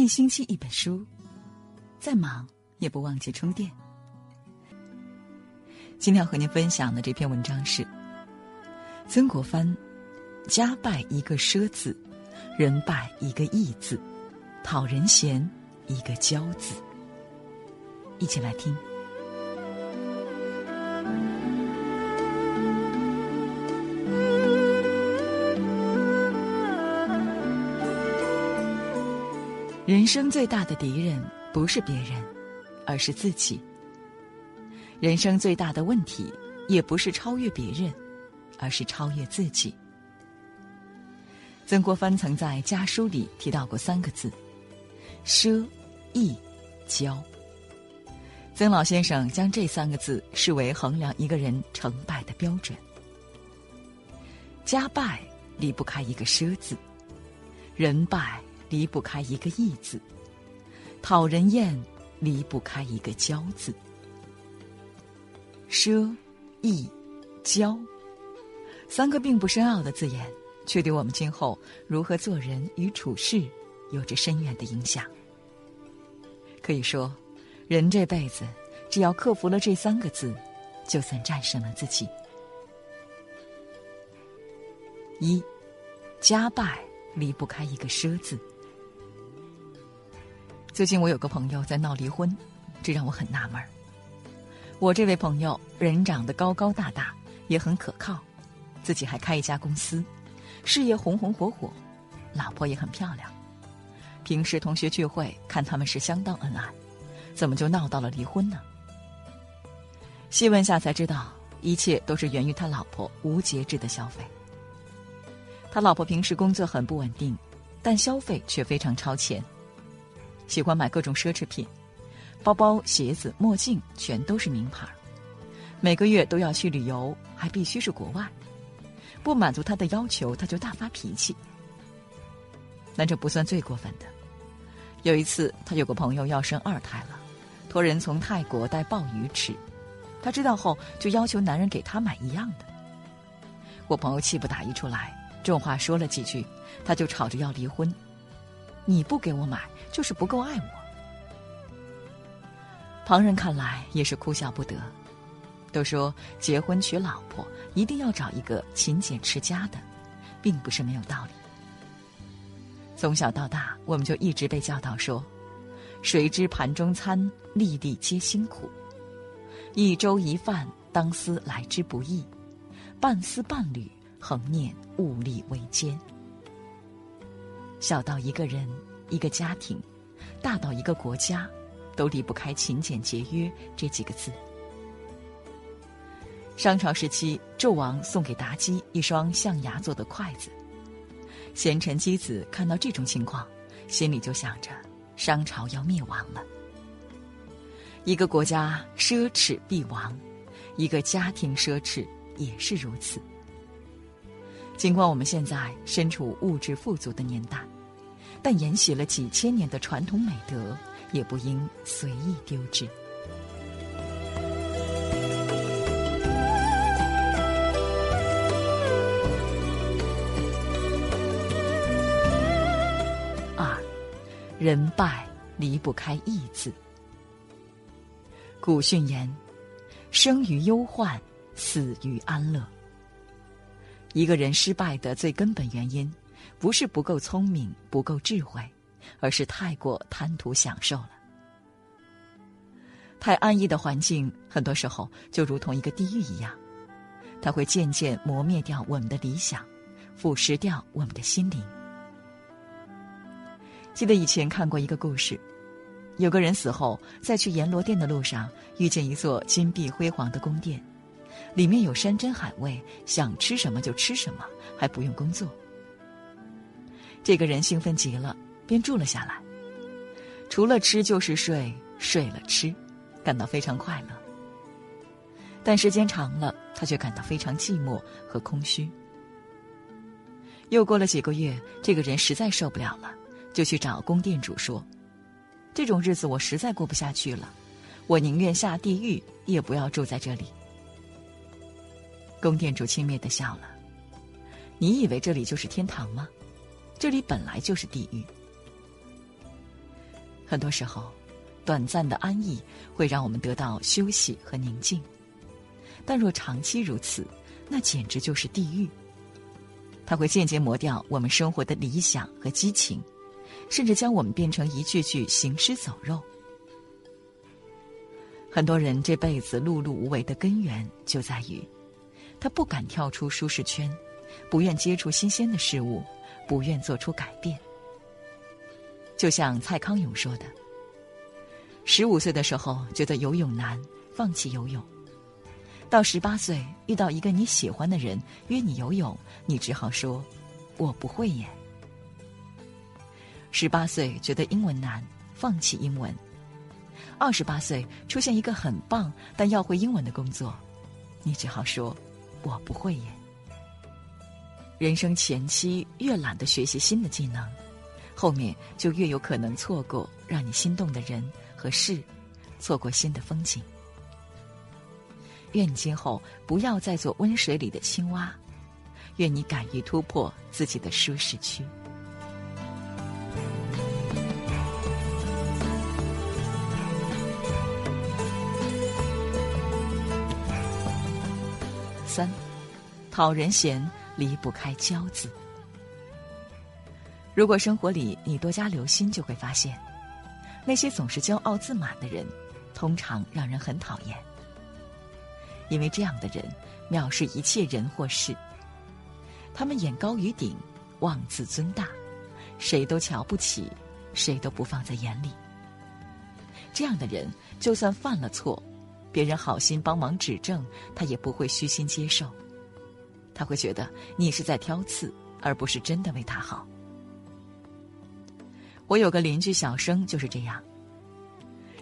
一星期一本书，再忙也不忘记充电。今天要和您分享的这篇文章是曾国藩：“家败一个奢字，人败一个义字，讨人嫌一个骄字。”一起来听。人生最大的敌人不是别人，而是自己。人生最大的问题也不是超越别人，而是超越自己。曾国藩曾在家书里提到过三个字：奢、逸、骄。曾老先生将这三个字视为衡量一个人成败的标准。家败离不开一个奢字，人败。离不开一个义字，讨人厌离不开一个骄字。奢、逸、骄，三个并不深奥的字眼，却对我们今后如何做人与处事有着深远的影响。可以说，人这辈子只要克服了这三个字，就算战胜了自己。一，家败离不开一个奢字。最近我有个朋友在闹离婚，这让我很纳闷。我这位朋友人长得高高大大，也很可靠，自己还开一家公司，事业红红火火，老婆也很漂亮。平时同学聚会看他们是相当恩爱，怎么就闹到了离婚呢？细问下才知道，一切都是源于他老婆无节制的消费。他老婆平时工作很不稳定，但消费却非常超前。喜欢买各种奢侈品，包包、鞋子、墨镜全都是名牌。每个月都要去旅游，还必须是国外。不满足他的要求，他就大发脾气。但这不算最过分的。有一次，他有个朋友要生二胎了，托人从泰国带鲍鱼吃。他知道后，就要求男人给他买一样的。我朋友气不打一处来，重话说了几句，他就吵着要离婚。你不给我买，就是不够爱我。旁人看来也是哭笑不得。都说结婚娶老婆一定要找一个勤俭持家的，并不是没有道理。从小到大，我们就一直被教导说：“谁知盘中餐，粒粒皆辛苦。一粥一饭，当思来之不易；半丝半缕，恒念物力维艰。”小到一个人、一个家庭，大到一个国家，都离不开勤俭节约这几个字。商朝时期，纣王送给妲己一双象牙做的筷子，贤臣箕子看到这种情况，心里就想着商朝要灭亡了。一个国家奢侈必亡，一个家庭奢侈也是如此。尽管我们现在身处物质富足的年代，但沿袭了几千年的传统美德，也不应随意丢置。二，人败离不开义字。古训言：“生于忧患，死于安乐。”一个人失败的最根本原因，不是不够聪明、不够智慧，而是太过贪图享受了。太安逸的环境，很多时候就如同一个地狱一样，它会渐渐磨灭掉我们的理想，腐蚀掉我们的心灵。记得以前看过一个故事，有个人死后，在去阎罗殿的路上，遇见一座金碧辉煌的宫殿。里面有山珍海味，想吃什么就吃什么，还不用工作。这个人兴奋极了，便住了下来。除了吃就是睡，睡了吃，感到非常快乐。但时间长了，他却感到非常寂寞和空虚。又过了几个月，这个人实在受不了了，就去找宫殿主说：“这种日子我实在过不下去了，我宁愿下地狱，也不要住在这里。”宫殿主轻蔑的笑了：“你以为这里就是天堂吗？这里本来就是地狱。”很多时候，短暂的安逸会让我们得到休息和宁静，但若长期如此，那简直就是地狱。它会间接磨掉我们生活的理想和激情，甚至将我们变成一具具行尸走肉。很多人这辈子碌碌无为的根源就在于，他不敢跳出舒适圈，不愿接触新鲜的事物，不愿做出改变。就像蔡康永说的：“十五岁的时候觉得游泳难，放弃游泳；到十八岁遇到一个你喜欢的人约你游泳，你只好说‘我不会耶’；十八岁觉得英文难，放弃英文。”二十八岁出现一个很棒但要会英文的工作，你只好说：“我不会耶。”人生前期越懒得学习新的技能，后面就越有可能错过让你心动的人和事，错过新的风景。愿你今后不要再做温水里的青蛙，愿你敢于突破自己的舒适区。三，讨人嫌离不开骄字。如果生活里你多加留心，就会发现，那些总是骄傲自满的人，通常让人很讨厌。因为这样的人藐视一切人或事，他们眼高于顶，妄自尊大，谁都瞧不起，谁都不放在眼里。这样的人，就算犯了错。别人好心帮忙指正，他也不会虚心接受。他会觉得你是在挑刺，而不是真的为他好。我有个邻居小生就是这样。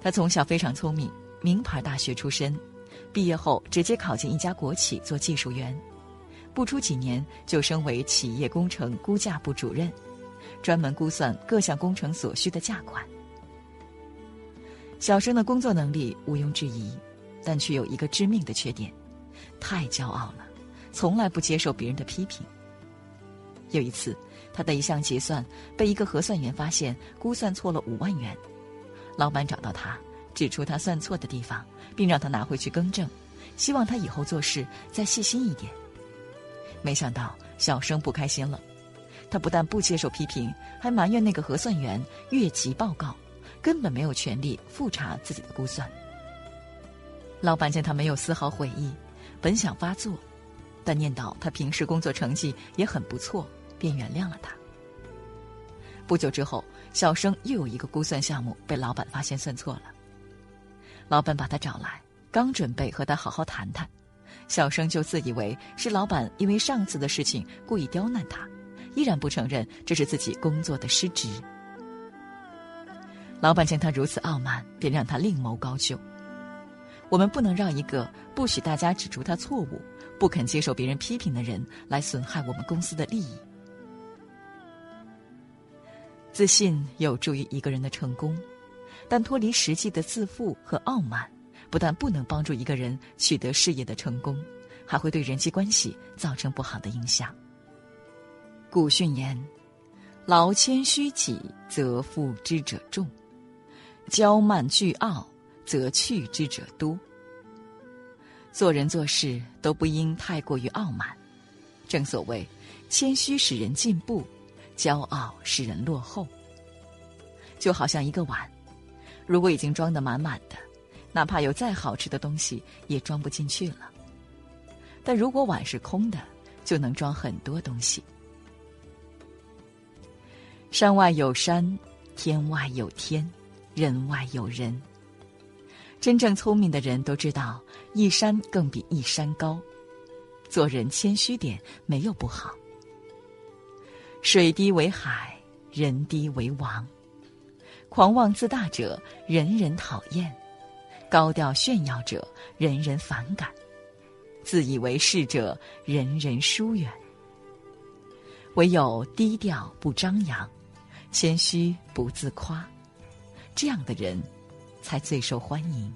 他从小非常聪明，名牌大学出身，毕业后直接考进一家国企做技术员，不出几年就升为企业工程估价部主任，专门估算各项工程所需的价款。小生的工作能力毋庸置疑。但却有一个致命的缺点，太骄傲了，从来不接受别人的批评。有一次，他的一项结算被一个核算员发现估算错了五万元，老板找到他，指出他算错的地方，并让他拿回去更正，希望他以后做事再细心一点。没想到小生不开心了，他不但不接受批评，还埋怨那个核算员越级报告，根本没有权利复查自己的估算。老板见他没有丝毫悔意，本想发作，但念到他平时工作成绩也很不错，便原谅了他。不久之后，小生又有一个估算项目被老板发现算错了。老板把他找来，刚准备和他好好谈谈，小生就自以为是老板因为上次的事情故意刁难他，依然不承认这是自己工作的失职。老板见他如此傲慢，便让他另谋高就。我们不能让一个不许大家指出他错误、不肯接受别人批评的人来损害我们公司的利益。自信有助于一个人的成功，但脱离实际的自负和傲慢，不但不能帮助一个人取得事业的成功，还会对人际关系造成不好的影响。古训言：“劳谦虚己，则负之者众；骄慢倨傲。”则去之者多。做人做事都不应太过于傲慢。正所谓，谦虚使人进步，骄傲使人落后。就好像一个碗，如果已经装得满满的，哪怕有再好吃的东西也装不进去了。但如果碗是空的，就能装很多东西。山外有山，天外有天，人外有人。真正聪明的人都知道，一山更比一山高。做人谦虚点没有不好。水低为海，人低为王。狂妄自大者，人人讨厌；高调炫耀者，人人反感；自以为是者，人人疏远。唯有低调不张扬，谦虚不自夸，这样的人。才最受欢迎。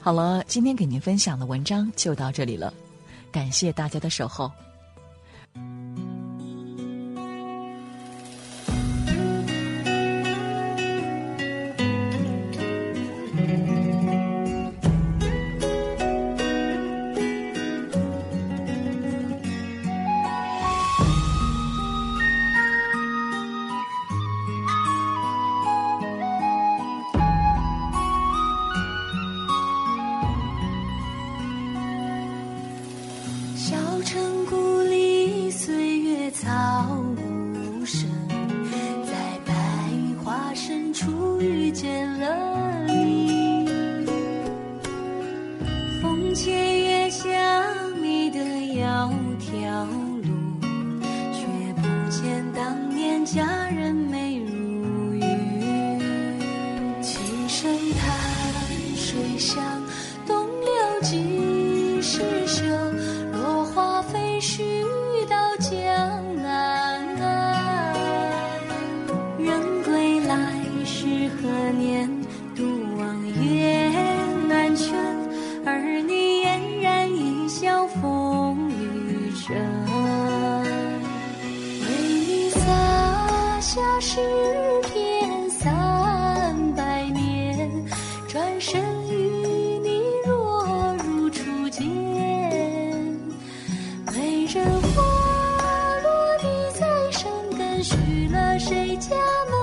好了，今天给您分享的文章就到这里了。感谢大家的守候。去了谁家门，